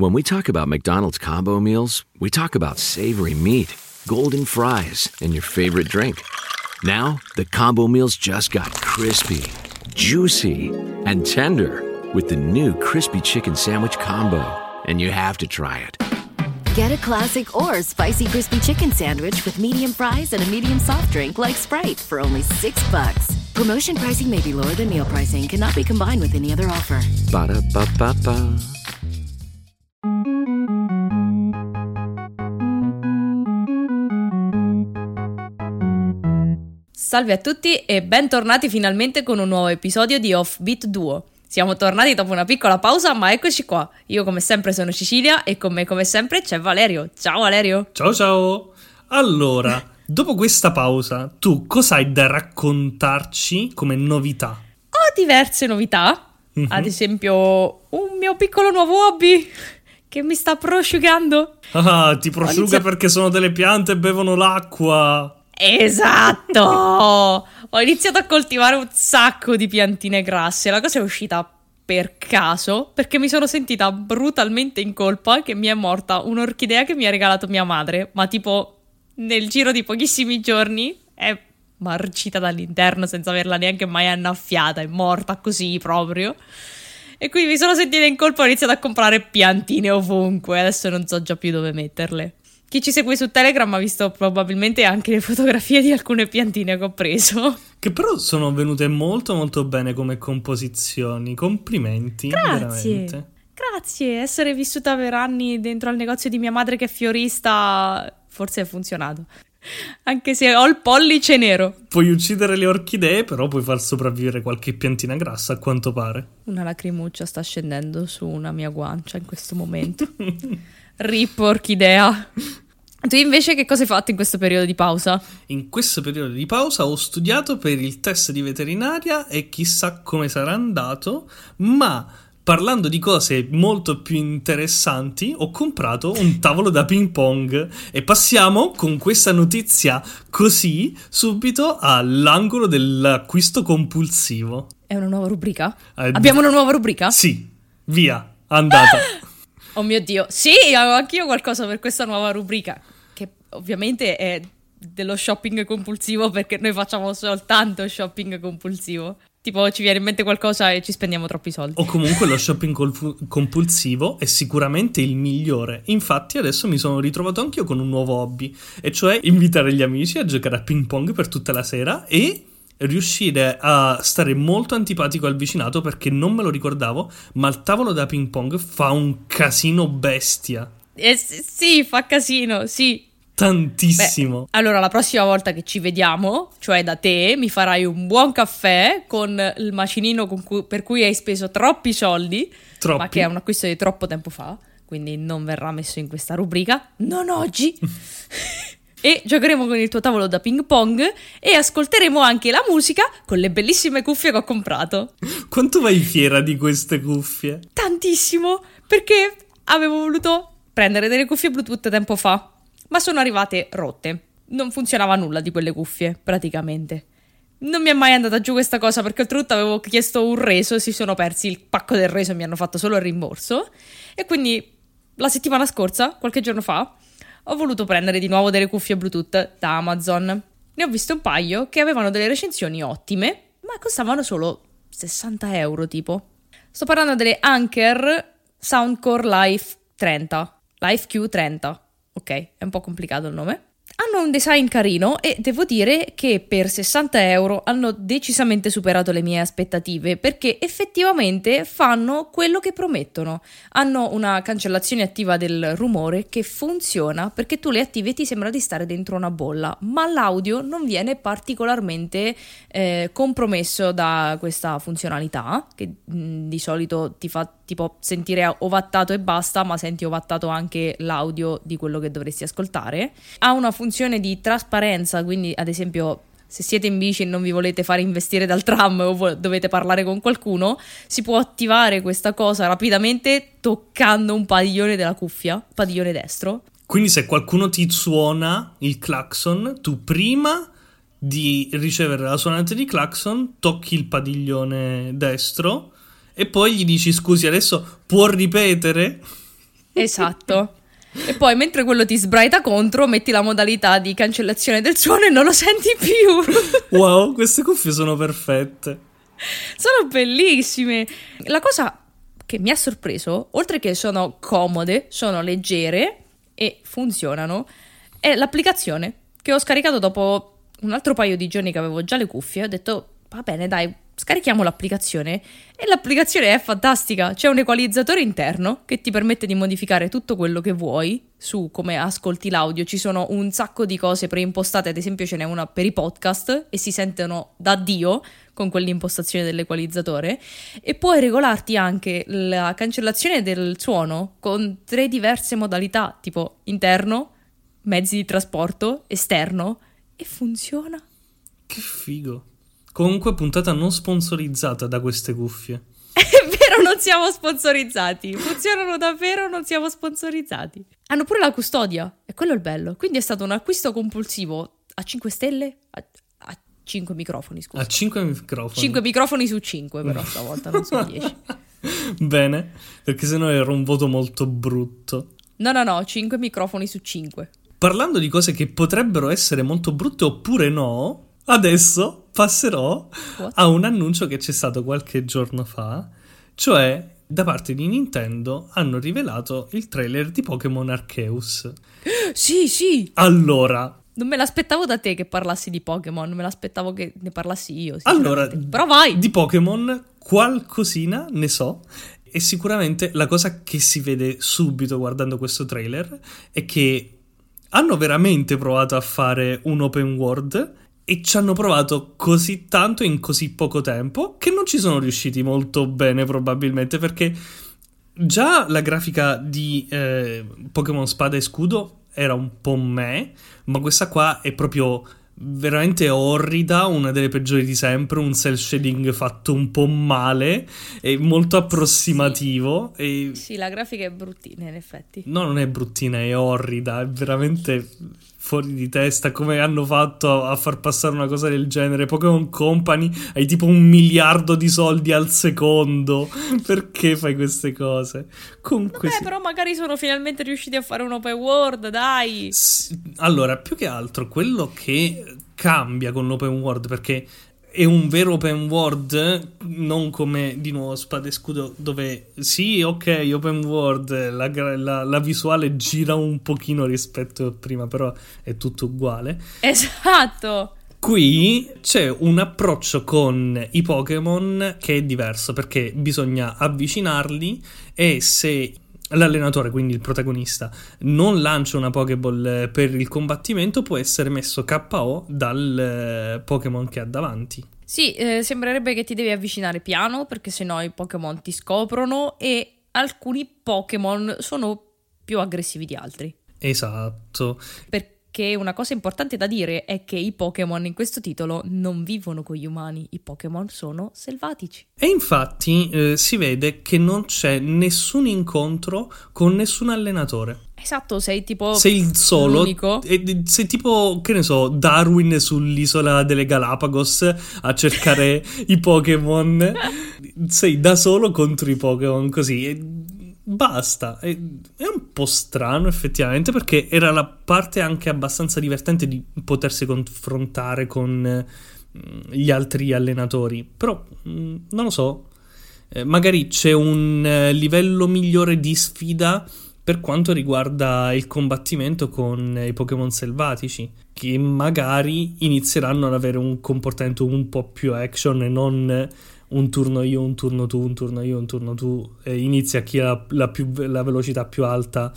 When we talk about McDonald's combo meals, we talk about savory meat, golden fries, and your favorite drink. Now, the combo meals just got crispy, juicy, and tender with the new Crispy Chicken Sandwich combo. And you have to try it. Get a classic or spicy crispy chicken sandwich with medium fries and a medium soft drink like Sprite for only six bucks. Promotion pricing may be lower than meal pricing. Cannot be combined with any other offer. Ba Salve a tutti e bentornati finalmente con un nuovo episodio di Offbeat Duo. Siamo tornati dopo una piccola pausa, ma eccoci qua. Io come sempre sono Cecilia e con me come sempre c'è Valerio. Ciao Valerio. Ciao ciao. Allora, dopo questa pausa, tu cosa hai da raccontarci come novità? Ho diverse novità, Mhm. ad esempio un mio piccolo nuovo hobby che mi sta prosciugando. Ah, ti prosciuga Inizia- perché sono delle piante e bevono l'acqua. Esatto! Ho iniziato a coltivare un sacco di piantine grasse. La cosa è uscita per caso perché mi sono sentita brutalmente in colpa che mi è morta un'orchidea che mi ha regalato mia madre, ma tipo nel giro di pochissimi giorni è marcita dall'interno senza averla neanche mai annaffiata, è morta così proprio. E quindi mi sono sentita in colpa e ho iniziato a comprare piantine ovunque. Adesso non so già più dove metterle. Chi ci segue su Telegram ha visto probabilmente anche le fotografie di alcune piantine che ho preso. Che però sono venute molto molto bene come composizioni. Complimenti. Grazie. Veramente. Grazie, essere vissuta per anni dentro al negozio di mia madre che è fiorista, forse è funzionato. Anche se ho il pollice nero. Puoi uccidere le orchidee, però puoi far sopravvivere qualche piantina grassa, a quanto pare. Una lacrimuccia sta scendendo su una mia guancia in questo momento. Rip orchidea. Tu invece che cosa hai fatto in questo periodo di pausa? In questo periodo di pausa ho studiato per il test di veterinaria e chissà come sarà andato, ma parlando di cose molto più interessanti, ho comprato un tavolo da ping pong e passiamo con questa notizia così subito all'angolo dell'acquisto compulsivo. È una nuova rubrica? Eh, Abbiamo una nuova rubrica? Sì, via, andata. Oh mio Dio, sì, ho anch'io qualcosa per questa nuova rubrica, che ovviamente è dello shopping compulsivo perché noi facciamo soltanto shopping compulsivo. Tipo ci viene in mente qualcosa e ci spendiamo troppi soldi. O comunque lo shopping compulsivo è sicuramente il migliore. Infatti adesso mi sono ritrovato anch'io con un nuovo hobby, e cioè invitare gli amici a giocare a ping pong per tutta la sera e riuscire a stare molto antipatico al vicinato perché non me lo ricordavo, ma il tavolo da ping pong fa un casino bestia. Eh, sì, fa casino, sì. Tantissimo. Beh, allora la prossima volta che ci vediamo, cioè da te, mi farai un buon caffè con il macinino con cui- per cui hai speso troppi soldi, Troppi. ma che è un acquisto di troppo tempo fa, quindi non verrà messo in questa rubrica, non oggi. e giocheremo con il tuo tavolo da ping pong e ascolteremo anche la musica con le bellissime cuffie che ho comprato. Quanto vai fiera di queste cuffie? Tantissimo, perché avevo voluto prendere delle cuffie Bluetooth tempo fa, ma sono arrivate rotte. Non funzionava nulla di quelle cuffie, praticamente. Non mi è mai andata giù questa cosa perché oltretutto avevo chiesto un reso, si sono persi il pacco del reso e mi hanno fatto solo il rimborso. E quindi la settimana scorsa, qualche giorno fa, ho voluto prendere di nuovo delle cuffie Bluetooth da Amazon. Ne ho visto un paio che avevano delle recensioni ottime, ma costavano solo 60 euro tipo. Sto parlando delle Anker Soundcore Life 30, Life Q30. Ok, è un po' complicato il nome. Un design carino e devo dire che per 60 euro hanno decisamente superato le mie aspettative perché effettivamente fanno quello che promettono. Hanno una cancellazione attiva del rumore che funziona perché tu le attivi e ti sembra di stare dentro una bolla, ma l'audio non viene particolarmente eh, compromesso da questa funzionalità che mh, di solito ti fa tipo sentire ovattato e basta, ma senti ovattato anche l'audio di quello che dovresti ascoltare. Ha una funzione di trasparenza, quindi ad esempio se siete in bici e non vi volete fare investire dal tram o vo- dovete parlare con qualcuno, si può attivare questa cosa rapidamente toccando un padiglione della cuffia, padiglione destro. Quindi se qualcuno ti suona il clacson, tu prima di ricevere la suonata di clacson tocchi il padiglione destro e poi gli dici scusi adesso può ripetere? Esatto. E poi mentre quello ti sbraita contro, metti la modalità di cancellazione del suono e non lo senti più. Wow, queste cuffie sono perfette. sono bellissime. La cosa che mi ha sorpreso, oltre che sono comode, sono leggere e funzionano, è l'applicazione che ho scaricato dopo un altro paio di giorni che avevo già le cuffie. Ho detto, va bene, dai, scarichiamo l'applicazione. E l'applicazione è fantastica. C'è un equalizzatore interno che ti permette di modificare tutto quello che vuoi su come ascolti l'audio. Ci sono un sacco di cose preimpostate, ad esempio ce n'è una per i podcast e si sentono da Dio con quell'impostazione dell'equalizzatore e puoi regolarti anche la cancellazione del suono con tre diverse modalità, tipo interno, mezzi di trasporto, esterno e funziona. Che figo. Comunque puntata non sponsorizzata da queste cuffie. È vero, non siamo sponsorizzati. Funzionano davvero, non siamo sponsorizzati. Hanno pure la custodia, e quello è il bello. Quindi è stato un acquisto compulsivo a 5 stelle, a, a 5 microfoni, scusa. A 5 microfoni. 5 microfoni su 5 però stavolta, non su 10. Bene, perché sennò era un voto molto brutto. No, no, no, 5 microfoni su 5. Parlando di cose che potrebbero essere molto brutte oppure no, adesso passerò What? a un annuncio che c'è stato qualche giorno fa, cioè da parte di Nintendo hanno rivelato il trailer di Pokémon Arceus. Sì, sì. Allora, Non me l'aspettavo da te che parlassi di Pokémon, me l'aspettavo che ne parlassi io. allora. Però vai. di Pokémon qualcosina ne so e sicuramente la cosa che si vede subito guardando questo trailer è che hanno veramente provato a fare un open world e ci hanno provato così tanto in così poco tempo che non ci sono riusciti molto bene probabilmente perché già la grafica di eh, Pokémon Spada e Scudo era un po' me, ma questa qua è proprio veramente orrida, una delle peggiori di sempre, un cel shading fatto un po' male e molto approssimativo e Sì, la grafica è bruttina in effetti. No, non è bruttina, è orrida, è veramente fuori di testa come hanno fatto a far passare una cosa del genere. Pokémon Company hai tipo un miliardo di soldi al secondo. Perché fai queste cose? Comunque Beh, sì. però magari sono finalmente riusciti a fare un open world, dai. S- Allora, più che altro quello che cambia con l'open world perché è un vero open world, non come di nuovo Spada e Scudo, dove sì, ok, open world, la, la- la visuale gira un pochino rispetto a prima, però è tutto uguale. Esatto. Qui c'è un approccio con i Pokémon che è diverso perché bisogna avvicinarli e se l'allenatore, quindi il protagonista, non lancia una Pokéball eh, per il combattimento può essere messo KO dal eh, Pokémon che ha davanti. Sì, eh, sembrerebbe che ti devi avvicinare piano perché sennò i Pokémon ti scoprono e alcuni Pokémon sono più aggressivi di altri. Esatto. Perché una cosa importante da dire è che i Pokémon in questo titolo non vivono con gli umani, i Pokémon sono selvatici. E infatti eh, si vede che non c'è nessun incontro con nessun allenatore. Esatto, sei tipo Sei il solo. l'unico. sei tipo, che ne so, Darwin sull'isola delle Galapagos a cercare i Pokémon. Sei da solo contro i Pokémon, così. Basta. E- è un po' strano, effettivamente, perché era la parte anche abbastanza divertente di potersi confrontare con eh, gli altri allenatori. Però, mm, non lo so. Eh, magari c'è un eh, livello migliore di sfida per quanto riguarda il combattimento con i Pokémon selvatici, che magari inizieranno ad avere un comportamento un po' più action e non un turno io, un turno tu, un turno io, un turno tu, inizia chi ha la, più- la velocità più alta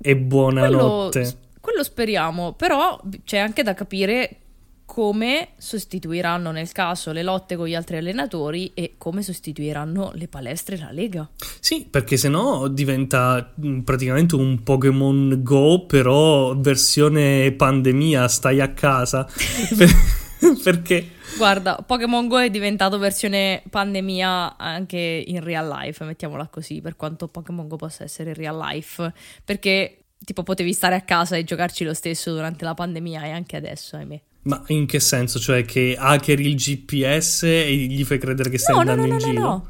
e buonanotte. quello speriamo, però c'è anche da capire come sostituiranno nel caso le lotte con gli altri allenatori e come sostituiranno le palestre e la lega. Sì, perché sennò diventa mm, praticamente un Pokémon Go, però versione pandemia, stai a casa. Per- perché Guarda, Pokémon Go è diventato versione pandemia anche in real life, mettiamola così, per quanto Pokémon Go possa essere in real life, perché tipo potevi stare a casa e giocarci lo stesso durante la pandemia e anche adesso, ahimè. Ma in che senso? Cioè che hackeri il GPS e gli fai credere che stai No, andando no, in no, no, giro? no.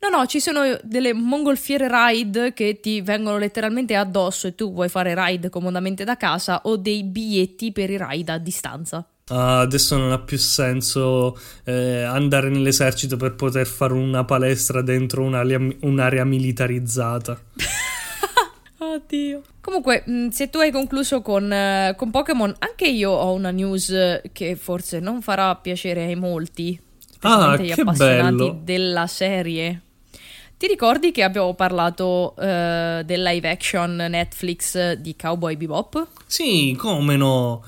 No, no, ci sono delle mongolfiere ride che ti vengono letteralmente addosso e tu puoi fare ride comodamente da casa o dei biglietti per i ride a distanza. Ah, adesso non ha più senso eh, andare nell'esercito per poter fare una palestra dentro un'area, un'area militarizzata. Oddio. Comunque, mh, se tu hai concluso con, eh, con Pokémon, anche io ho una news che forse non farà piacere ai molti. Ah, specialmente gli che appassionati bello. della serie. Ti ricordi che abbiamo parlato eh, del live action Netflix di Cowboy Bebop? Sì, come no?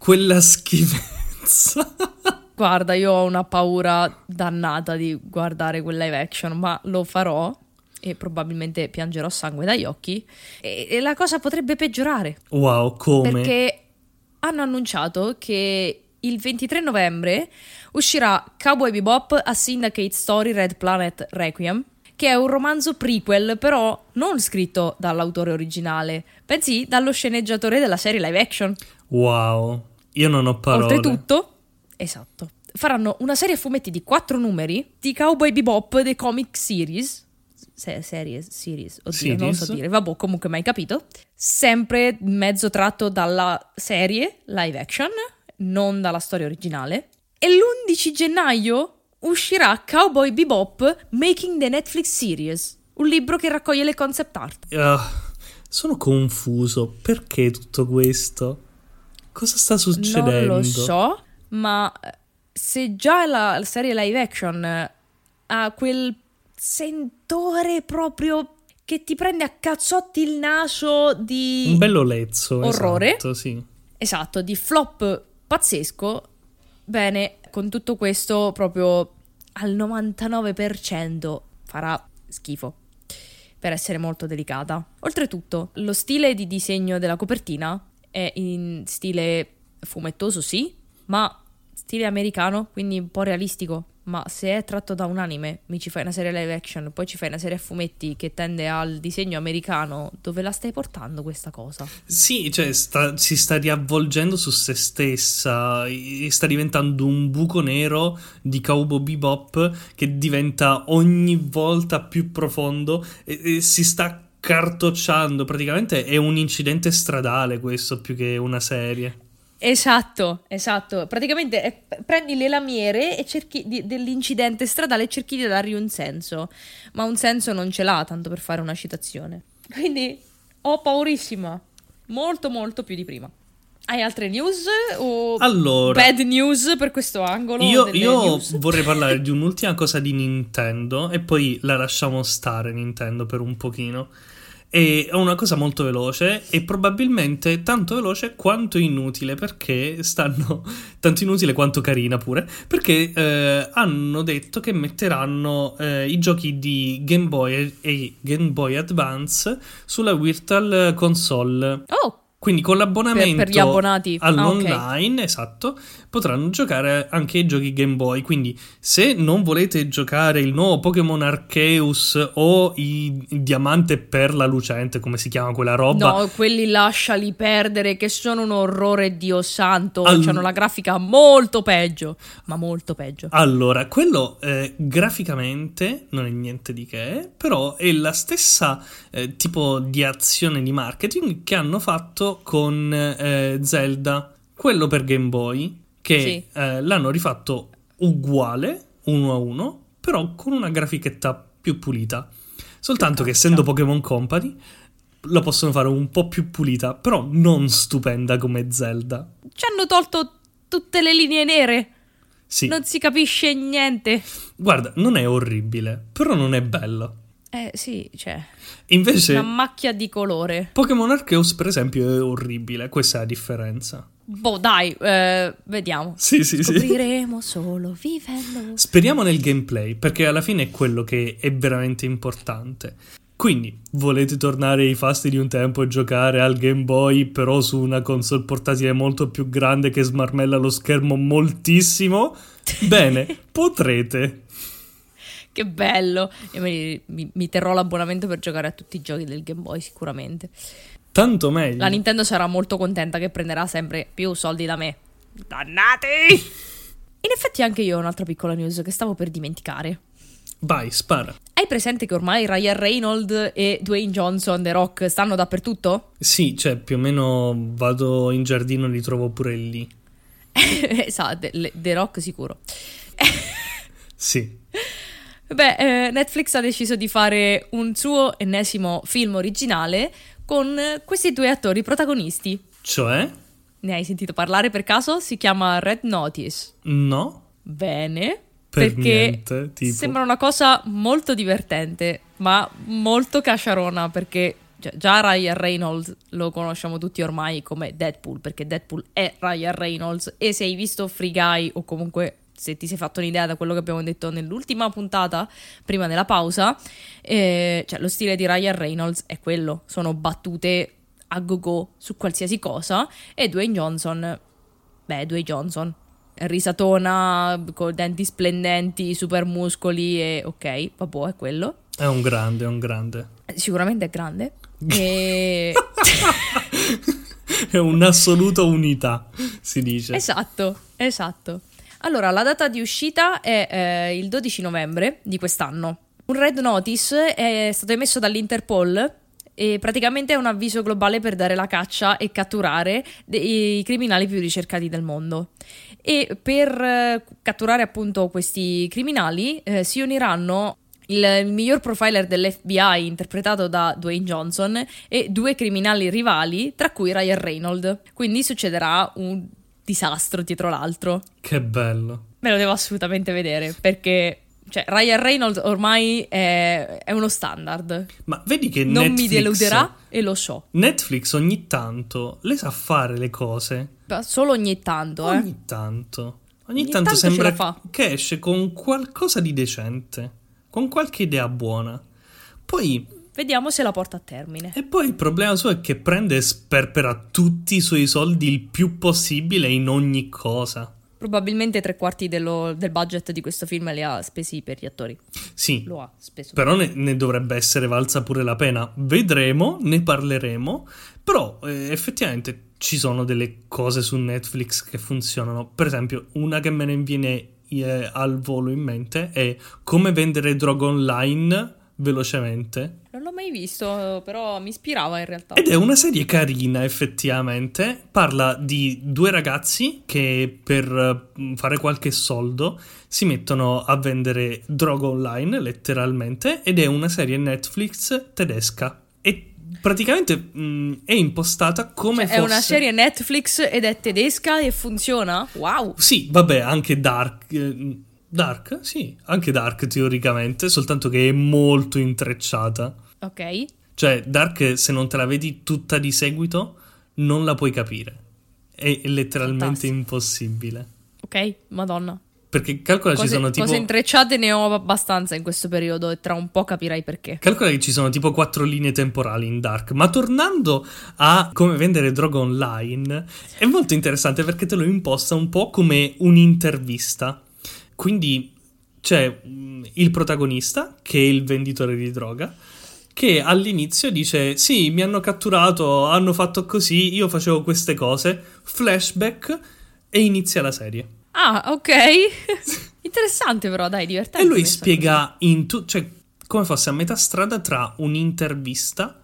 Quella schifezza. Guarda, io ho una paura dannata di guardare quel live action, ma lo farò e probabilmente piangerò sangue dagli occhi e, e la cosa potrebbe peggiorare wow, come? perché hanno annunciato che il 23 novembre uscirà Cowboy Bebop A Syndicate Story Red Planet Requiem che è un romanzo prequel, però non scritto dall'autore originale, bensì dallo sceneggiatore della serie live action. Wow, io non ho parole. Oltretutto, esatto, faranno una serie a fumetti di quattro numeri di Cowboy Bebop The Comic Series. Se- series, series, oddio, non lo so Series. dire, vabbè, comunque mai capito. Sempre mezzo tratto dalla serie live action, non dalla storia originale. E l'11 gennaio uscirà Cowboy Bebop Making the Netflix Series, un libro che raccoglie le concept art. Ah, sono confuso. Perché tutto questo? Cosa sta succedendo? Non lo so, ma eh, se già la, serie live action eh, ha quel sentore proprio che ti prende a cazzotti il naso di... Un bello lezzo. Orrore. Esatto, sì. Esatto, di flop pazzesco. Bene, con tutto questo proprio al 99% farà schifo. Per essere molto delicata. Oltretutto, lo stile di disegno della copertina è in stile fumettoso, sì, ma stile americano, quindi un po' realistico. Ma se è tratto da un anime, mi ci fai una serie live action, poi ci fai una serie a fumetti che tende al disegno americano, dove la stai portando questa cosa? Sì, cioè sta- si sta riavvolgendo su se stessa, e sta diventando un buco nero di Cowboy Bebop che diventa ogni volta più profondo e, e si sta cartocciando, praticamente è un incidente stradale questo più che una serie. Esatto, esatto. Praticamente eh, prendi le lamiere e cerchi di- dell'incidente stradale e cerchi di dargli un senso, ma un senso non ce l'ha, tanto per fare una citazione. Quindi ho paurissima, molto molto più di prima. Hai altre news o Allora, bad news per questo angolo? Io, io vorrei parlare di un'ultima cosa di Nintendo e poi la lasciamo stare Nintendo per un pochino. E è una cosa molto veloce e probabilmente tanto veloce quanto inutile perché stanno tanto inutile quanto carina pure perché eh, hanno detto che metteranno eh, i giochi di Game Boy e Game Boy Advance sulla Virtual Console. Oh, Quindi con l'abbonamento Per- per gli abbonati. Ah, all'online, esatto, potranno giocare anche i giochi Game Boy. Quindi se non volete giocare il nuovo Pokémon Arceus o i, il Diamante per la Lucente, come si chiama quella roba, no, quelli lasciali perdere che sono un orrore, Dio santo. Al- Hanno la grafica molto peggio, ma molto peggio. Allora, quello eh, graficamente non è niente di che, però è la stessa eh, tipo di azione di marketing che hanno fatto con eh, Zelda, quello per Game Boy, che Sì. eh, l'hanno rifatto uguale, uno a uno, però con una grafichetta più pulita. Soltanto che essendo Pokémon Company lo possono fare un po' più pulita, però non stupenda come Zelda. Ci hanno tolto tutte le linee nere. Sì, Non si capisce niente. guarda, non è orribile, però non è bello. Eh sì, cioè, Invece una macchia di colore. Pokémon Arceus, per esempio, è orribile. Questa è la differenza. Boh, dai, eh, vediamo. Sì, sì, sì. Scopriremo solo vivendo. Speriamo nel gameplay, perché alla fine è quello che è veramente importante. Quindi, volete tornare ai fasti di un tempo e giocare al Game Boy, però su una console portatile molto più grande che smarmella lo schermo moltissimo? Bene, potrete. Che bello. Io mi, mi- mi terrò l'abbonamento per giocare a tutti i giochi del Game Boy, sicuramente. Tanto meglio. La Nintendo sarà molto contenta che prenderà sempre più soldi da me. Dannati! In effetti anche io ho un'altra piccola news che stavo per dimenticare. Vai, spara. Hai presente che ormai Ryan Reynolds e Dwayne Johnson, The Rock, stanno dappertutto? Sì, cioè più o meno vado in giardino e li trovo pure lì. esatto, The, The Rock sicuro. Sì. Beh, eh, Netflix ha deciso di fare un suo ennesimo film originale con questi due attori protagonisti. Cioè? Ne hai sentito parlare per caso? Si chiama Red Notice. No. Bene. Per perché niente, tipo. sembra una cosa molto divertente, ma molto casciarona perché già- già Ryan Reynolds lo conosciamo tutti ormai come Deadpool, perché Deadpool è Ryan Reynolds e se hai visto Free Guy o comunque se ti sei fatto un'idea da quello che abbiamo detto nell'ultima puntata, prima della pausa, eh, cioè lo stile di Ryan Reynolds è quello, sono battute a go-go su qualsiasi cosa e Dwayne Johnson, beh, Dwayne Johnson, risatona con denti splendenti, super muscoli e ok, vabbè, è quello. È un grande, è un grande. Sicuramente è grande. E... È un'assoluta unità, si dice. esatto, esatto. Allora, la data di uscita è eh, il 12 novembre di quest'anno. Un red notice è stato emesso dall'Interpol e praticamente è un avviso globale per dare la caccia e catturare i criminali più ricercati del mondo. E per eh, catturare appunto questi criminali eh, si uniranno il miglior profiler dell'FBI interpretato da Dwayne Johnson e due criminali rivali, tra cui Ryan Reynolds. Quindi succederà un disastro dietro l'altro. Che bello. Me lo devo assolutamente vedere perché cioè, Ryan Reynolds ormai è, è uno standard. Ma vedi che Non Netflix, mi deluderà e lo so. Netflix ogni tanto le sa fare le cose. Ma Solo ogni tanto, eh. Ogni tanto. Ogni, Ogni tanto, tanto sembra che esce con qualcosa di decente. Con qualche idea buona. Poi Vediamo se la porta a termine. E poi il problema suo è che prende e sperpera tutti i suoi soldi il più possibile in ogni cosa. Probabilmente tre quarti dello- del budget di questo film li ha spesi per gli attori. Sì, Lo ha speso. però ne, ne dovrebbe essere valsa pure la pena. Vedremo, ne parleremo. Però eh, effettivamente ci sono delle cose su Netflix che funzionano. Per esempio, una che me ne viene eh, al volo in mente è come vendere droga online velocemente. Non l'ho mai visto, però mi ispirava in realtà. Ed è una serie carina, effettivamente. Parla di due ragazzi che per eh, fare qualche soldo si mettono a vendere droga online, letteralmente, ed è una serie Netflix tedesca. E praticamente mh, è impostata come Cioè, fosse... È una serie Netflix ed è tedesca e funziona? Wow! Sì, vabbè, anche Dark. eh, Dark? Sì, anche Dark teoricamente, soltanto che è molto intrecciata. Ok. Cioè, Dark, se non te la vedi tutta di seguito, non la puoi capire. È letteralmente Fantastico. impossibile. Ok, madonna. Perché calcola ci Cose, sono tipo. cose intrecciate ne ho abbastanza in questo periodo e tra un po' capirai perché. Calcola che ci sono tipo quattro linee temporali in Dark. Ma tornando a come vendere droga online, è molto interessante perché te lo imposta un po' come un'intervista. Quindi c'è mm, il protagonista, che è il venditore di droga, che all'inizio dice: Sì, mi hanno catturato, hanno fatto così, io facevo queste cose. Flashback e inizia la serie. Ah, ok. Interessante però, dai, divertente. E lui spiega in tu- cioè, come fosse a metà strada tra un'intervista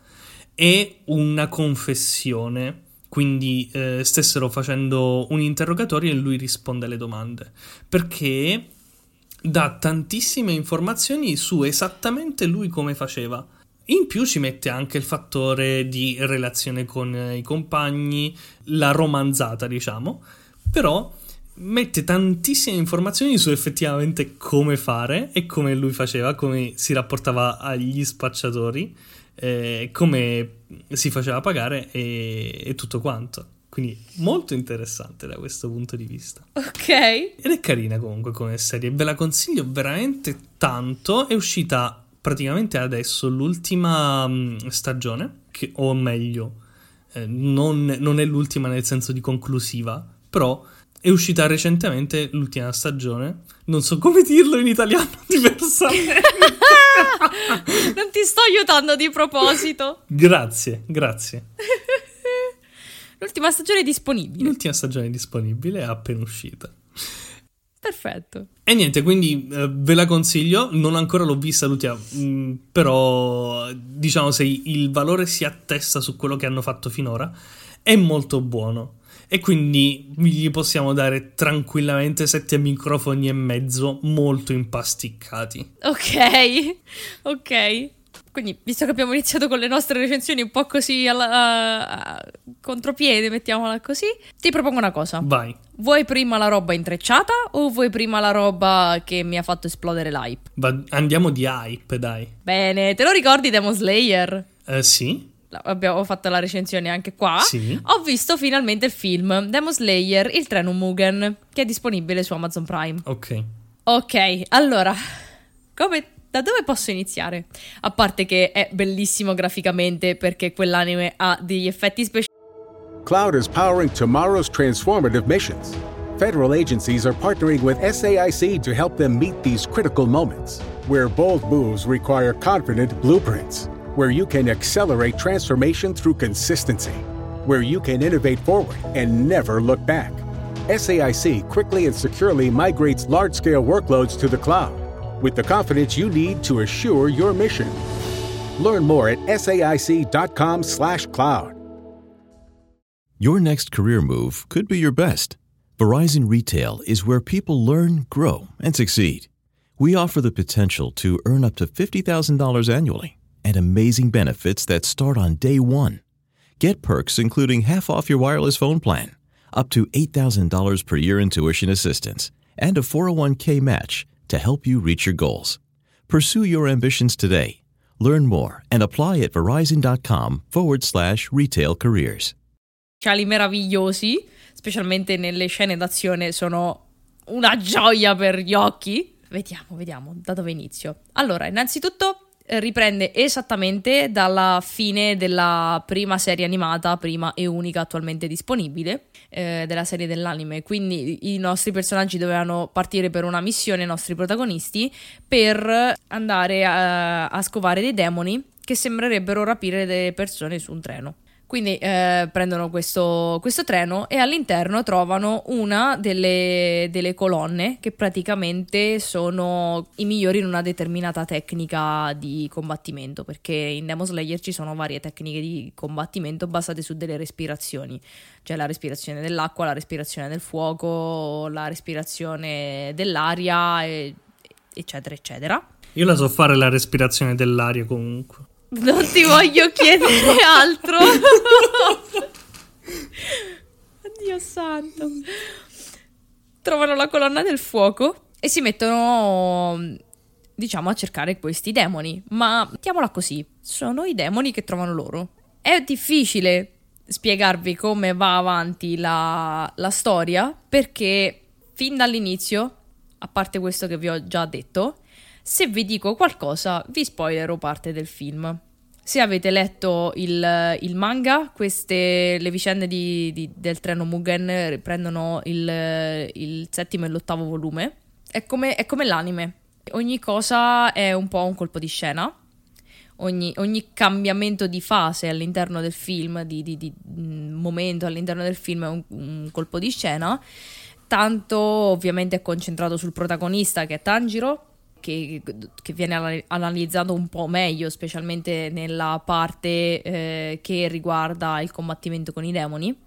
e una confessione. Quindi eh, stessero facendo un interrogatorio e lui risponde alle domande. Perché dà tantissime informazioni su esattamente lui come faceva. In più ci mette anche il fattore di relazione con eh, i compagni, la romanzata, diciamo. Però mette tantissime informazioni su effettivamente come fare e come lui faceva, come si rapportava agli spacciatori, eh, come si faceva pagare e, e tutto quanto. Quindi molto interessante da questo punto di vista. Ok. Ed è carina comunque come serie, ve la consiglio veramente tanto. È uscita praticamente adesso l'ultima mh, stagione, che, o meglio, eh, non, non è l'ultima nel senso di conclusiva, però è uscita recentemente l'ultima stagione. Non so come dirlo in italiano diversamente. Non ti sto aiutando di proposito. grazie, grazie. L'ultima stagione è disponibile. L'ultima stagione è disponibile, è appena uscita. Perfetto. E niente, quindi eh, ve la consiglio, non ancora l'ho vista Lutia, mh, però diciamo se il valore si attesta su quello che hanno fatto finora, è molto buono. E quindi gli possiamo dare tranquillamente sette microfoni e mezzo molto impasticcati. Ok, ok. Quindi, visto che abbiamo iniziato con le nostre recensioni un po' così alla, uh, contropiede, mettiamola così, ti propongo una cosa. Vai. Vuoi prima la roba intrecciata o vuoi prima la roba che mi ha fatto esplodere l'hype? Va- andiamo di hype, dai. Bene, te lo ricordi Demon Slayer? Eh, sì. Abbiamo fatto la recensione anche qua. Sì. Ho visto finalmente il film Demon Slayer, il treno Mugen, che è disponibile su Amazon Prime. Ok. Ok, allora, come da dove posso iniziare? A parte che è bellissimo graficamente perché quell'anime ha degli effetti speciali. Cloud is powering tomorrow's transformative missions. Federal agencies are partnering with SAIC to help them meet these critical moments, where bold moves require confident blueprints, where you can accelerate transformation through consistency, where you can innovate forward and never look back. SAIC quickly and securely migrates large scale workloads to the cloud with the confidence you need to assure your mission. Learn more at saic.com/slash cloud. Your next career move could be your best. Verizon Retail is where people learn, grow, and succeed. We offer the potential to earn up to $50,000 annually and amazing benefits that start on day one. Get perks including half off your wireless phone plan, up to $8,000 per year in tuition assistance, and a 401k match to help you reach your goals. Pursue your ambitions today. Learn more and apply at verizon.com forward slash retail careers. meravigliosi, specialmente nelle scene d'azione, sono una gioia per gli occhi. Vediamo, vediamo da dove inizio. Allora, innanzitutto riprende esattamente dalla fine della prima serie animata, prima e unica attualmente disponibile, eh, della serie dell'anime. Quindi i nostri personaggi dovevano partire per una missione, i nostri protagonisti, per andare a, a scovare dei demoni che sembrerebbero rapire delle persone su un treno. Quindi eh, prendono questo, questo, treno e all'interno trovano una delle, delle, colonne che praticamente sono i migliori in una determinata tecnica di combattimento, perché in Demon Slayer ci sono varie tecniche di combattimento basate su delle respirazioni, cioè la respirazione dell'acqua, la respirazione del fuoco, la respirazione dell'aria, e, eccetera, eccetera. Io la so fare la respirazione dell'aria comunque. Non ti voglio chiedere altro. Dio santo. Trovano la colonna del fuoco e si mettono, diciamo, a cercare questi demoni. Ma mettiamola così: sono i demoni che trovano loro. È difficile spiegarvi come va avanti la, la storia perché fin dall'inizio, a parte questo che vi ho già detto, se vi dico qualcosa, vi spoilerò parte del film. Se avete letto il, il manga, queste, le vicende di, di, del treno Mugen riprendono il, il, settimo e l'ottavo volume. È come, è come l'anime. Ogni cosa è un po' un colpo di scena. Ogni, ogni cambiamento di fase all'interno del film, di, di, di mm, momento all'interno del film è un, un colpo di scena. Tanto ovviamente è concentrato sul protagonista che è Tanjiro, che, che, viene analizzato un po' meglio, specialmente nella parte eh, che riguarda il combattimento con i demoni.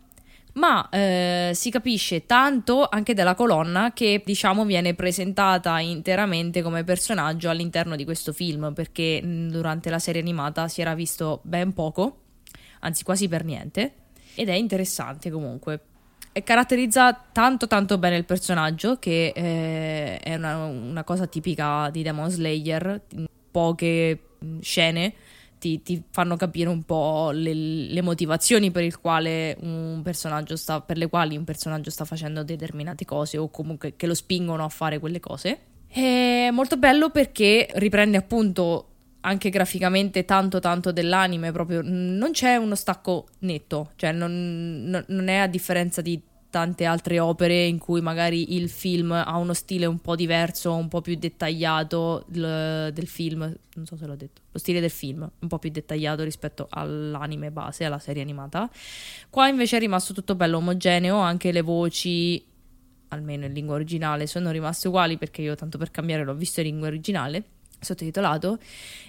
Ma eh, si capisce tanto anche della colonna che diciamo viene presentata interamente come personaggio all'interno di questo film, perché durante la serie animata si era visto ben poco, anzi quasi per niente, ed è interessante comunque caratterizza tanto tanto bene il personaggio che eh, è una, una, cosa tipica di Demon Slayer. Poche scene ti, ti fanno capire un po' le, le, motivazioni per, sta, per le quali un personaggio sta facendo determinate cose o comunque che lo spingono a fare quelle cose. È molto bello perché riprende appunto anche graficamente tanto tanto dell'anime proprio non c'è uno stacco netto cioè non, non, è a differenza di tante altre opere in cui magari il film ha uno stile un po' diverso, un po' più dettagliato l- del film, non so se l'ho detto, lo stile del film un po' più dettagliato rispetto all'anime base, alla serie animata. Qua invece è rimasto tutto bello omogeneo, anche le voci almeno in lingua originale, sono rimaste uguali perché io tanto per cambiare l'ho visto in lingua originale, sottotitolato,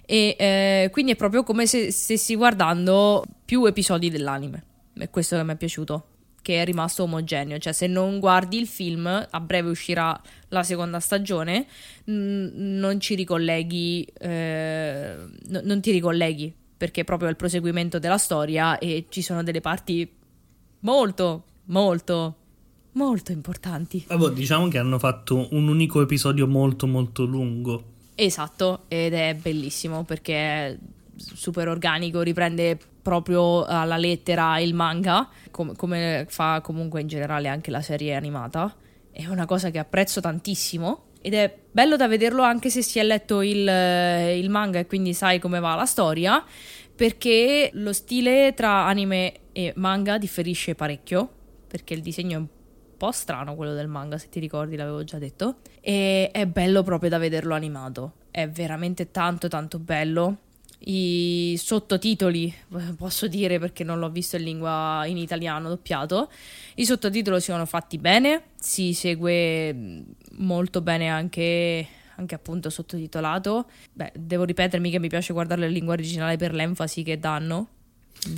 e eh, quindi è proprio come se stessi guardando più episodi dell'anime. È questo che mi è piaciuto, che è rimasto omogeneo, cioè se non guardi il film, a breve uscirà la seconda stagione, mh, non ci ricolleghi, eh, n- non ti ricolleghi, perché è proprio il proseguimento della storia e ci sono delle parti molto, molto, molto importanti. Vabbè, diciamo che hanno fatto un unico episodio molto molto lungo. Esatto, ed è bellissimo perché è super organico, riprende proprio alla lettera il manga, com- come fa comunque in generale anche la serie animata. È una cosa che apprezzo tantissimo ed è bello da vederlo anche se si è letto il, il manga e quindi sai come va la storia, perché lo stile tra anime e manga differisce parecchio, perché il disegno è un po' strano quello del manga, se ti ricordi, l'avevo già detto. E è bello proprio da vederlo animato. È veramente tanto tanto bello. I sottotitoli, eh, posso dire perché non l'ho visto in lingua in italiano doppiato. I sottotitoli sono fatti bene, si segue mm, molto bene anche, anche appunto sottotitolato. Beh, devo ripetermi che mi piace guardarlo in lingua originale per l'enfasi che danno.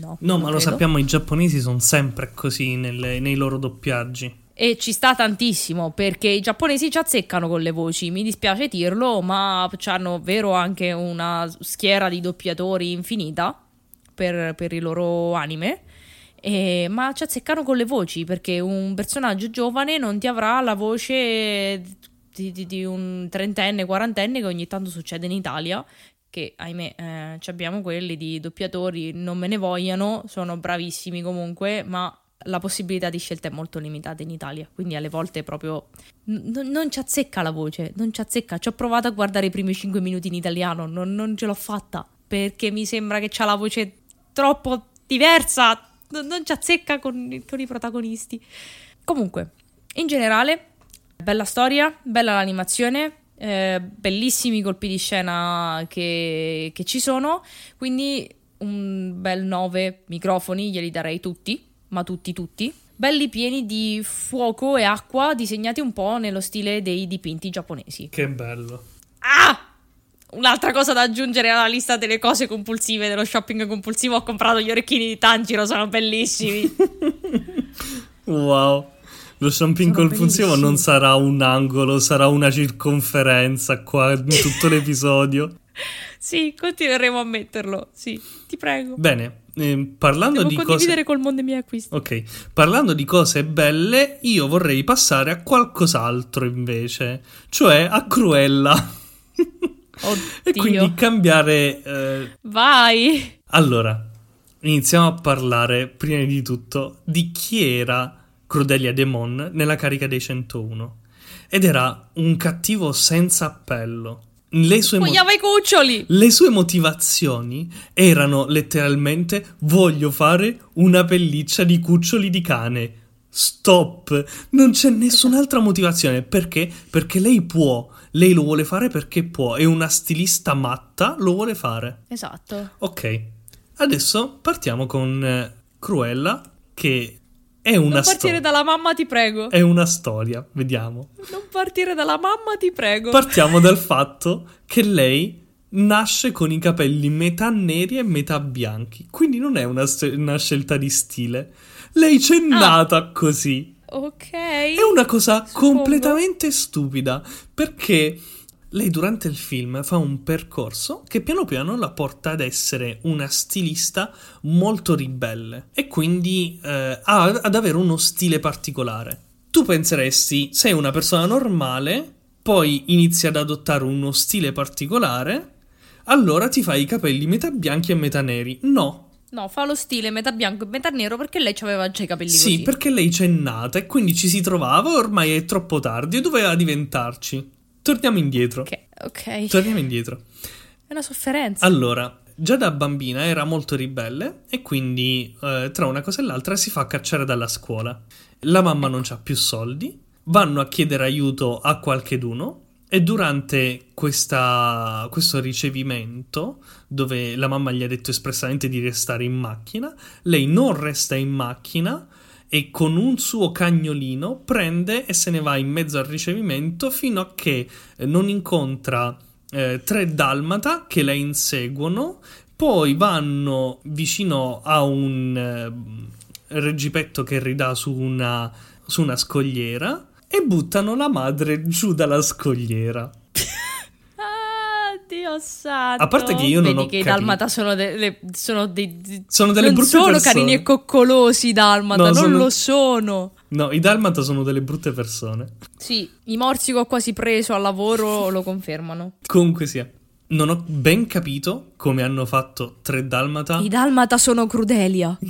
No, No, ma lo credo. sappiamo, i giapponesi sono sempre così nelle- nei loro doppiaggi. E ci sta tantissimo perché i giapponesi ci azzeccano con le voci. Mi dispiace dirlo, ma hanno vero anche una schiera di doppiatori infinita per, per i loro anime. E- ma ci azzeccano con le voci perché un personaggio giovane non ti avrà la voce di, di- di un trentenne, quarantenne che ogni tanto succede in Italia. Che ahimè, eh, ci abbiamo quelli di doppiatori, non me ne vogliano, sono bravissimi comunque, ma la possibilità di scelta è molto limitata in Italia, quindi alle volte proprio n- non ci azzecca la voce, non ci azzecca. Ci ho provato a guardare i primi 5 minuti in italiano, non, non ce l'ho fatta perché mi sembra che c'ha la voce troppo diversa, non, non ci azzecca con, con i protagonisti. Comunque, in generale, bella storia, bella l'animazione. eh, bellissimi colpi di scena che, che ci sono quindi un bel 9 microfoni glieli darei tutti ma tutti tutti, belli pieni di fuoco e acqua disegnati un po' nello stile dei dipinti giapponesi. Che bello. Ah! Un'altra cosa da aggiungere alla lista delle cose compulsive dello shopping compulsivo, ho comprato gli orecchini di Tanjiro, sono bellissimi. Wow. Lo shopping compulsivo non sarà un angolo, sarà una circonferenza qua in tutto l'episodio. sì, continueremo a metterlo, sì, ti prego. Bene, eh, parlando Devo di condividere cose... col mondo i miei acquisti. Ok, parlando di cose belle, io vorrei passare a qualcos'altro invece, cioè a Cruella. e quindi cambiare... eh, Vai! Allora, iniziamo a parlare prima di tutto di chi era Crudelia Demon nella carica dei 101. Ed era un cattivo senza appello. Le sue, mo- Vogliamo i cuccioli! le sue motivazioni erano letteralmente voglio fare una pelliccia di cuccioli di cane. Stop! Non c'è nessun'altra motivazione. Perché? Perché lei può. Lei lo vuole fare perché può. È una stilista matta, lo vuole fare. Esatto. Ok, adesso partiamo con eh, Cruella, che è una Non partire storia. dalla mamma, ti prego. È una storia, vediamo. Non partire dalla mamma, ti prego. Partiamo dal fatto che lei nasce con i capelli metà neri e metà bianchi, quindi non è una, una scelta di stile. Lei c'è nata così. ok. È una cosa Suppongo. completamente stupida perché lei durante il film fa un percorso che piano piano la porta ad essere una stilista molto ribelle e quindi eh, ad avere uno stile particolare. Tu penseresti, sei una persona normale, poi inizi ad adottare uno stile particolare, allora ti fai i capelli metà bianchi e metà neri. No, No, fa lo stile metà bianco e metà nero perché lei aveva già i capelli sì, così. perché lei c'è nata e quindi ci si trovava, ormai è troppo tardi e doveva diventarci. Torniamo indietro. Ok, ok. Torniamo indietro. È una sofferenza. Allora, già da bambina era molto ribelle e quindi eh, tra una cosa e l'altra si fa cacciare dalla scuola. La mamma non ha più soldi, vanno a chiedere aiuto a qualcheduno e durante questa- questo ricevimento, dove la mamma gli ha detto espressamente di restare in macchina, lei non resta in macchina e con un suo cagnolino prende e se ne va in mezzo al ricevimento fino a che eh, non incontra eh, tre dalmata che la inseguono, poi vanno vicino a un eh, reggipetto che ridà su una, su una scogliera e buttano la madre giù dalla scogliera. Dio santo. A parte che io non Vedi ho che i capito. dalmata sono, delle, sono dei... Sono delle non brutte sono persone. carini e coccolosi i dalmata, No, non sono- lo sono. No, i dalmata sono delle brutte persone. Sì, i morsi che ho quasi preso al lavoro lo confermano. Comunque sia, non ho ben capito come hanno fatto tre dalmata. I dalmata sono crudelia.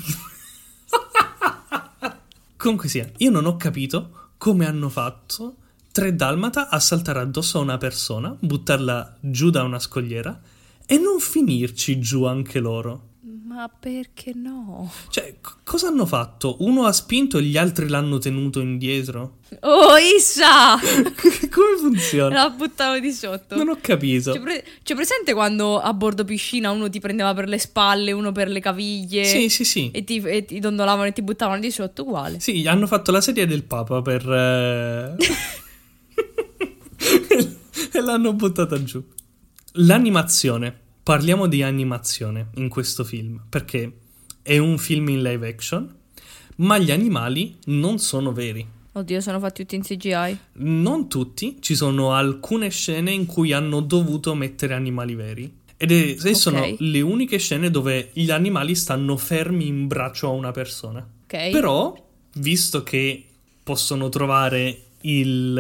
Comunque sia, io non ho capito come hanno fatto tre dalmata a saltare addosso a una persona, buttarla giù da una scogliera e non finirci giù anche loro. Ma perché no? Cioè, c- cosa hanno fatto? Uno ha spinto e gli altri l'hanno tenuto indietro? Oh, Issa! come funziona? La buttavo di sotto. Non ho capito. C'è, pre- c'è presente quando a bordo piscina uno ti prendeva per le spalle, uno per le caviglie? Sì, sì, sì. E ti, e ti dondolavano e ti buttavano di sotto, uguale. Sì, hanno fatto la sedia del Papa per... eh, e l'hanno buttata giù. L'animazione. Parliamo di animazione in questo film, perché è un film in live action, ma gli animali non sono veri. Oddio, sono fatti tutti in CGI. Non tutti, ci sono alcune scene in cui hanno dovuto mettere animali veri. Ed è, e sono le uniche scene dove gli animali stanno fermi in braccio a una persona. Ok. Però, visto che possono trovare il.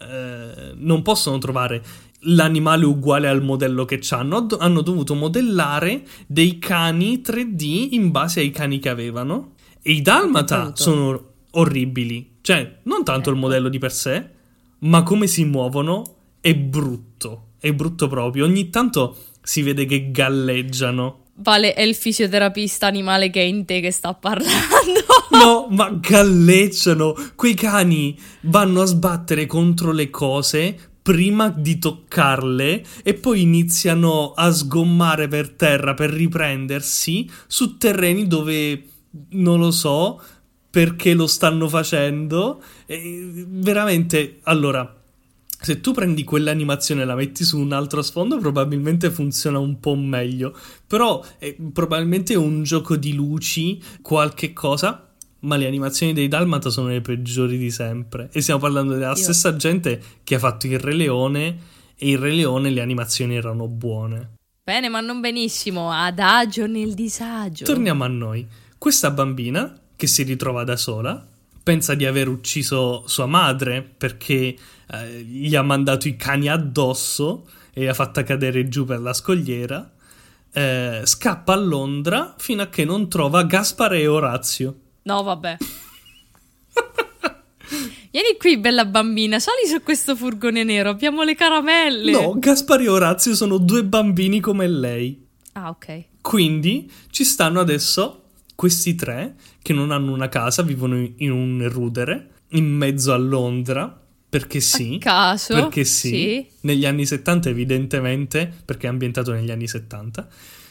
eh, non possono trovare l'animale uguale al modello che hanno, hanno dovuto modellare dei cani 3D in base ai cani che avevano. E i dalmata sono orribili. Cioè, non tanto il modello di per sé, ma come si muovono è brutto. È brutto proprio. Ogni tanto si vede che galleggiano. Vale, è il fisioterapista animale che è in te che sta parlando. No, ma galleggiano. Quei cani vanno a sbattere contro le cose prima di toccarle e poi iniziano a sgommare per terra per riprendersi su terreni dove non lo so perché lo stanno facendo. E veramente, allora, se tu prendi quell'animazione e la metti su un altro sfondo, probabilmente funziona un po' meglio. Però è probabilmente un gioco di luci, qualche cosa. Ma le animazioni dei Dalmata sono le peggiori di sempre. E stiamo parlando della Io- stessa gente che ha fatto il Re Leone. E il Re Leone le animazioni erano buone. Bene, ma non benissimo. Adagio nel disagio. Torniamo a noi. Questa bambina, che si ritrova da sola, pensa di aver ucciso sua madre perché eh, gli ha mandato i cani addosso e l'ha fatta cadere giù per la scogliera. Eh, scappa a Londra fino a che non trova Gaspare e Orazio. No, vabbè. Vieni qui, bella bambina, sali su questo furgone nero, abbiamo le caramelle. No, Gaspare e Orazio sono due bambini come lei. Ah, ok. Quindi ci stanno adesso questi tre che non hanno una casa, vivono in un rudere in mezzo a Londra. Perché sì. Caso. Perché sì, Sì. Negli anni 70, evidentemente, perché è ambientato negli anni 70,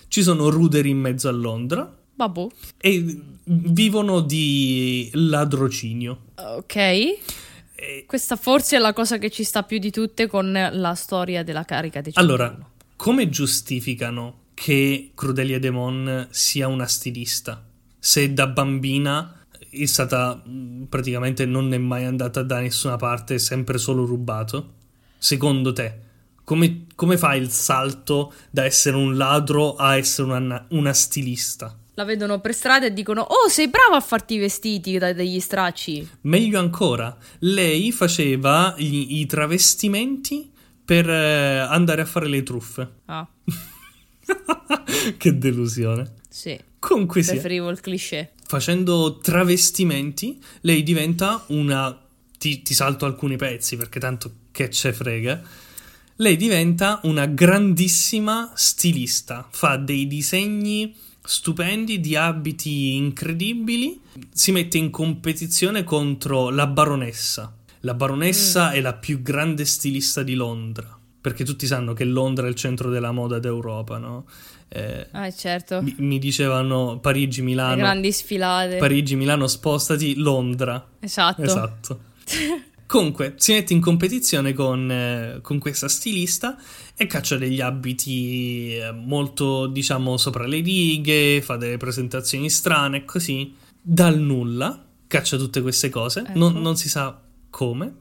ci sono ruderi in mezzo a Londra Babbo. e vivono di ladrocinio. Ok. E- Questa forse è la cosa che ci sta più di tutte con la storia della carica dei Allora, 101. come giustificano che Crudelia Demon sia una stilista? Se da bambina è stata mh, praticamente non è mai andata da nessuna parte, è sempre solo rubato? Secondo te, come, come fa il salto da essere un ladro a essere una, una stilista? La vedono per strada e dicono: Oh, sei brava a farti i vestiti da degli stracci. Meglio ancora, lei faceva gli- i travestimenti per eh, andare a fare le truffe. Ah, che delusione. Sì. Comunque sia. Preferivo il cliché. facendo travestimenti, lei diventa una. Ti, ti salto alcuni pezzi perché tanto che ce frega. Lei diventa una grandissima stilista, fa dei disegni stupendi di abiti incredibili, si mette in competizione contro la baronessa. La baronessa è la più grande stilista di Londra, perché tutti sanno che Londra è il centro della moda d'Europa, no? Eh, Ah, certo. mi, mi dicevano Parigi, Le Milano, grandi sfilate. Parigi, Milano, spostati, Londra. esatto. Esatto. Comunque, si mette in competizione con, eh, con questa stilista e caccia degli abiti eh, molto, diciamo, sopra le righe, fa delle presentazioni strane e così. Dal nulla caccia tutte queste cose. Ecco. Non, non si sa come,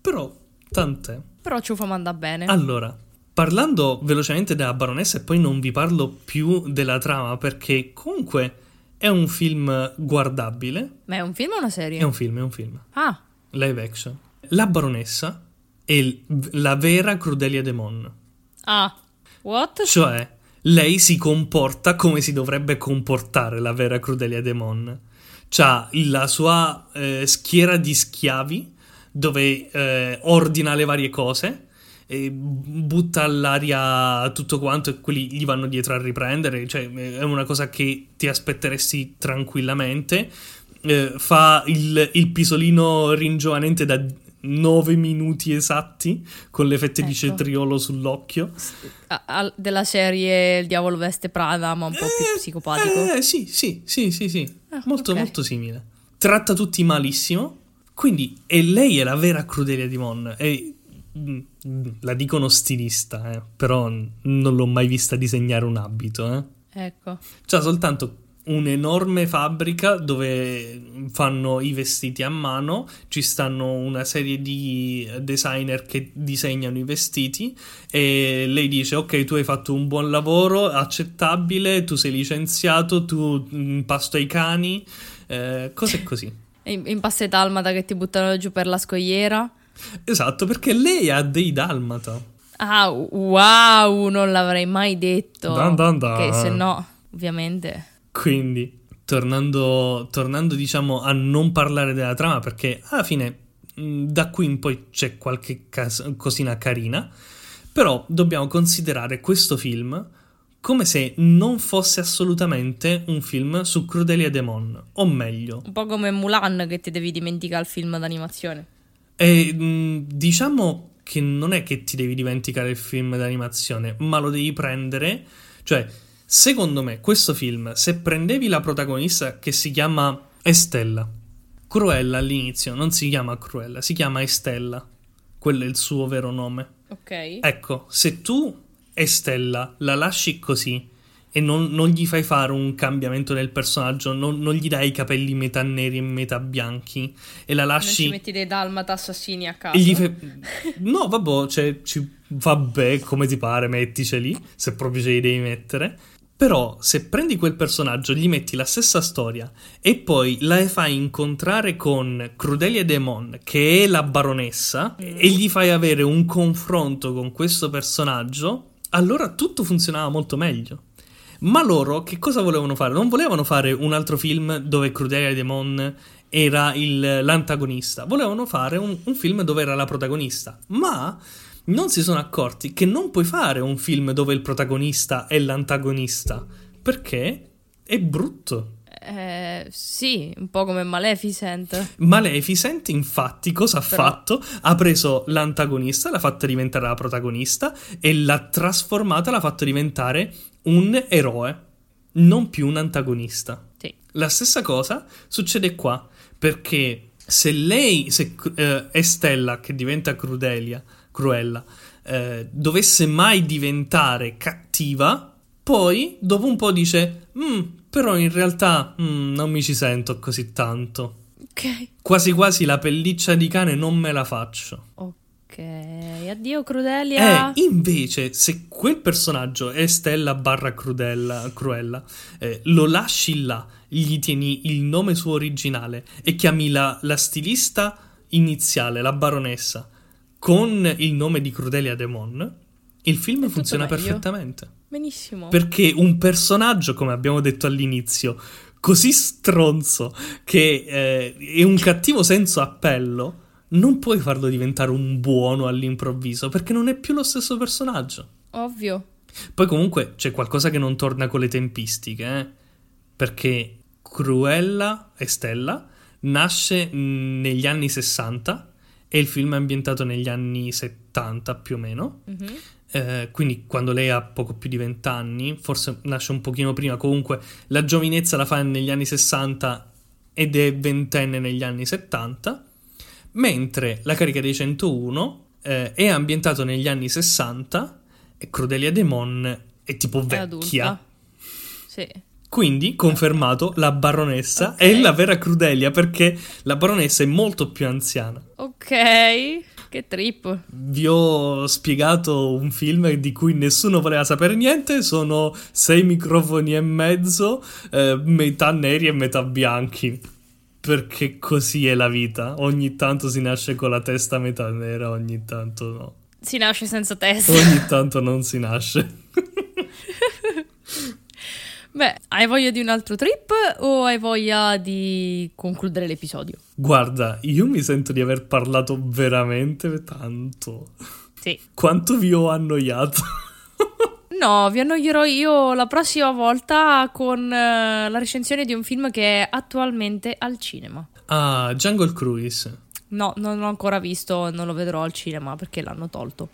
però tant'è. Però ciufa manda bene. Allora, parlando velocemente della baronessa e poi non vi parlo più della trama perché comunque è un film guardabile. Ma è un film o una serie? È un film, è un film. Ah, Live action. La baronessa è la vera Crudelia Demon. ah. What? Cioè, lei si comporta come si dovrebbe comportare la vera Crudelia Demon. C'ha la sua eh, schiera di schiavi dove eh, ordina le varie cose. E butta all'aria tutto quanto e quelli gli vanno dietro a riprendere. Cioè, è una cosa che ti aspetteresti tranquillamente. Eh, fa il, il pisolino ringiovanente da 9 minuti esatti con le fette di Ecco. cetriolo sull'occhio. Ah, ah, della serie Il diavolo veste Prada, ma un po' più psicopatico. Eh, sì, sì, sì, sì, sì. Ah, molto, ok. molto simile. Tratta tutti malissimo. Quindi, e lei è la vera Crudelia di Mon. E, la dicono stilista, eh, però non l'ho mai vista disegnare un abito, eh. Ecco. C'ha soltanto un'enorme fabbrica dove fanno i vestiti a mano, ci stanno una serie di designer che disegnano i vestiti e lei dice ok tu hai fatto un buon lavoro, accettabile, tu sei licenziato, tu mm, pasto ai cani, eh, cose così. E in passe dalmata che ti buttano giù per la scogliera. Esatto, perché lei ha dei dalmata. Ah, wow, non l'avrei mai detto. Dun dun dun. Che se no, ovviamente. Quindi, tornando, tornando, diciamo, a non parlare della trama, perché alla fine mh, da qui in poi c'è qualche cas- cosina carina, però dobbiamo considerare questo film come se non fosse assolutamente un film su Crudelia Demon, o meglio, Un po' come Mulan che ti devi dimenticare il film d'animazione. E, mh, diciamo che non è che ti devi dimenticare il film d'animazione, ma lo devi prendere. Cioè, secondo me, questo film, se prendevi la protagonista che si chiama Estella, Cruella all'inizio non si chiama Cruella, si chiama Estella. Quello è il suo vero nome. Ok. Ecco, se tu Estella la lasci così e non, non gli fai fare un cambiamento nel personaggio, non, non gli dai i capelli metà neri e metà bianchi e la Non lasci ci metti dei dalmata assassini a caso. fai... No, vabbè, cioè, ci... vabbè, come ti pare, metticeli, se proprio ce li devi mettere. Però, se prendi quel personaggio, gli metti la stessa storia e poi la fai incontrare con Crudelia Demon, che è la baronessa, e gli fai avere un confronto con questo personaggio, allora tutto funzionava molto meglio. Ma loro che cosa volevano fare? Non volevano fare un altro film dove Crudelia Demon era il- l'antagonista, volevano fare un, un film dove era la protagonista, ma non si sono accorti che non puoi fare un film dove il protagonista è l'antagonista, perché è brutto. Eh, sì, un po' come Maleficent. Maleficent, infatti, cosa ha Però- fatto? Ha preso l'antagonista, l'ha fatta diventare la protagonista e l'ha trasformata, l'ha fatto diventare un eroe, non più un antagonista. Sì. La stessa cosa succede qua, perché se lei, se eh, Estella, che diventa Crudelia, Cruella, eh, dovesse mai diventare cattiva, poi dopo un po' dice, "Mm, però in realtà mm, non mi ci sento così tanto. Ok. Quasi quasi la pelliccia di cane non me la faccio. Ok. Addio, Crudelia. Eh, invece, se quel personaggio è Stella barra Crudella, Cruella, eh, lo lasci là, gli tieni il nome suo originale e chiami la, la stilista iniziale, la baronessa, con il nome di Crudelia Demon, il film tutto funziona perfettamente. Benissimo. Perché un personaggio, come abbiamo detto all'inizio, così stronzo che eh, è un cattivo senso appello, non puoi farlo diventare un buono all'improvviso, perché non è più lo stesso personaggio. Ovvio. Poi comunque c'è qualcosa che non torna con le tempistiche, eh? Perché Cruella e Stella nasce mh, negli anni 60 e il film è ambientato negli anni 70 più o meno. Mhm. eh, quindi quando lei ha poco più di 20 anni, forse nasce un pochino prima, comunque la giovinezza la fa negli anni 60 ed è ventenne negli anni 70, mentre la carica dei 101 eh, è ambientato negli anni 60 e Crudelia Demon è tipo È vecchia. adulta. Sì. Quindi, confermato, la baronessa Ok. è la vera Crudelia perché la baronessa è molto più anziana. Ok, che trip. Vi ho spiegato un film di cui nessuno voleva sapere niente, sono sei microfoni e mezzo, eh, metà neri e metà bianchi. Perché così è la vita. Ogni tanto si nasce con la testa metà nera, ogni tanto no. Si nasce senza testa. Ogni tanto non si nasce. Beh, hai voglia di un altro trip o hai voglia di concludere l'episodio? Guarda, io mi sento di aver parlato veramente tanto. Sì. Quanto vi ho annoiato? No, vi annoierò io la prossima volta con eh, la recensione di un film che è attualmente al cinema. ah, Jungle Cruise. No, non l'ho ancora visto, non lo vedrò al cinema perché l'hanno tolto.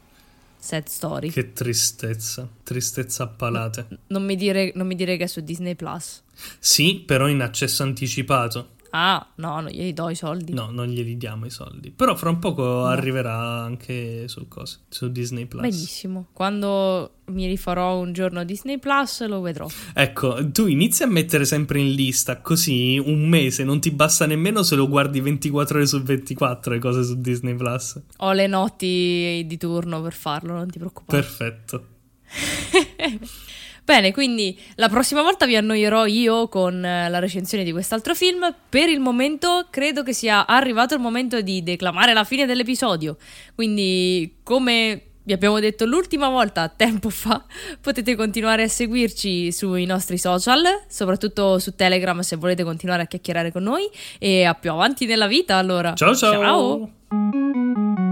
Sad story. Che tristezza, tristezza a palate. Non mi, dire, non mi dire che è su Disney Plus. Sì, però in accesso anticipato. Ah, no, non glieli do i soldi. No, non glieli diamo i soldi. Però fra un poco arriverà anche sul coso, su Disney Plus. Benissimo. Quando mi rifarò un giorno Disney Plus lo vedrò. Ecco, tu inizi a mettere sempre in lista, così un mese non ti basta nemmeno se lo guardi 24 ore su 24 le cose su Disney Plus. Ho le notti di turno per farlo, non ti preoccupare. Perfetto. Bene, quindi la prossima volta vi annoierò io con eh, la recensione di quest'altro film. Per il momento credo che sia arrivato il momento di declamare la fine dell'episodio. Quindi, come vi abbiamo detto l'ultima volta, tempo fa, potete continuare a seguirci sui nostri social, soprattutto su Telegram se volete continuare a chiacchierare con noi. E a più avanti nella vita, allora. Ciao ciao. Ciao.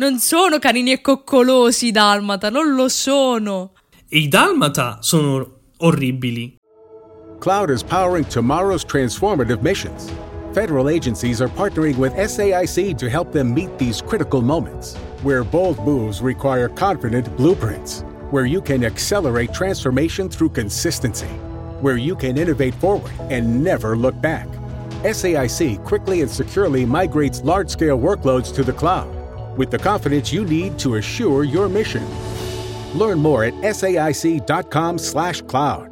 Non sono canini e coccolosi i dalmata, non lo sono. E i Dalmata sono orribili. Cloud is powering tomorrow's transformative missions. Federal agencies are partnering with SAIC to help them meet these critical moments, where bold moves require confident blueprints, where you can accelerate transformation through consistency, where you can innovate forward and never look back. SAIC quickly and securely migrates large scale workloads to the cloud with the confidence you need to assure your mission. Learn more at saic.com/cloud.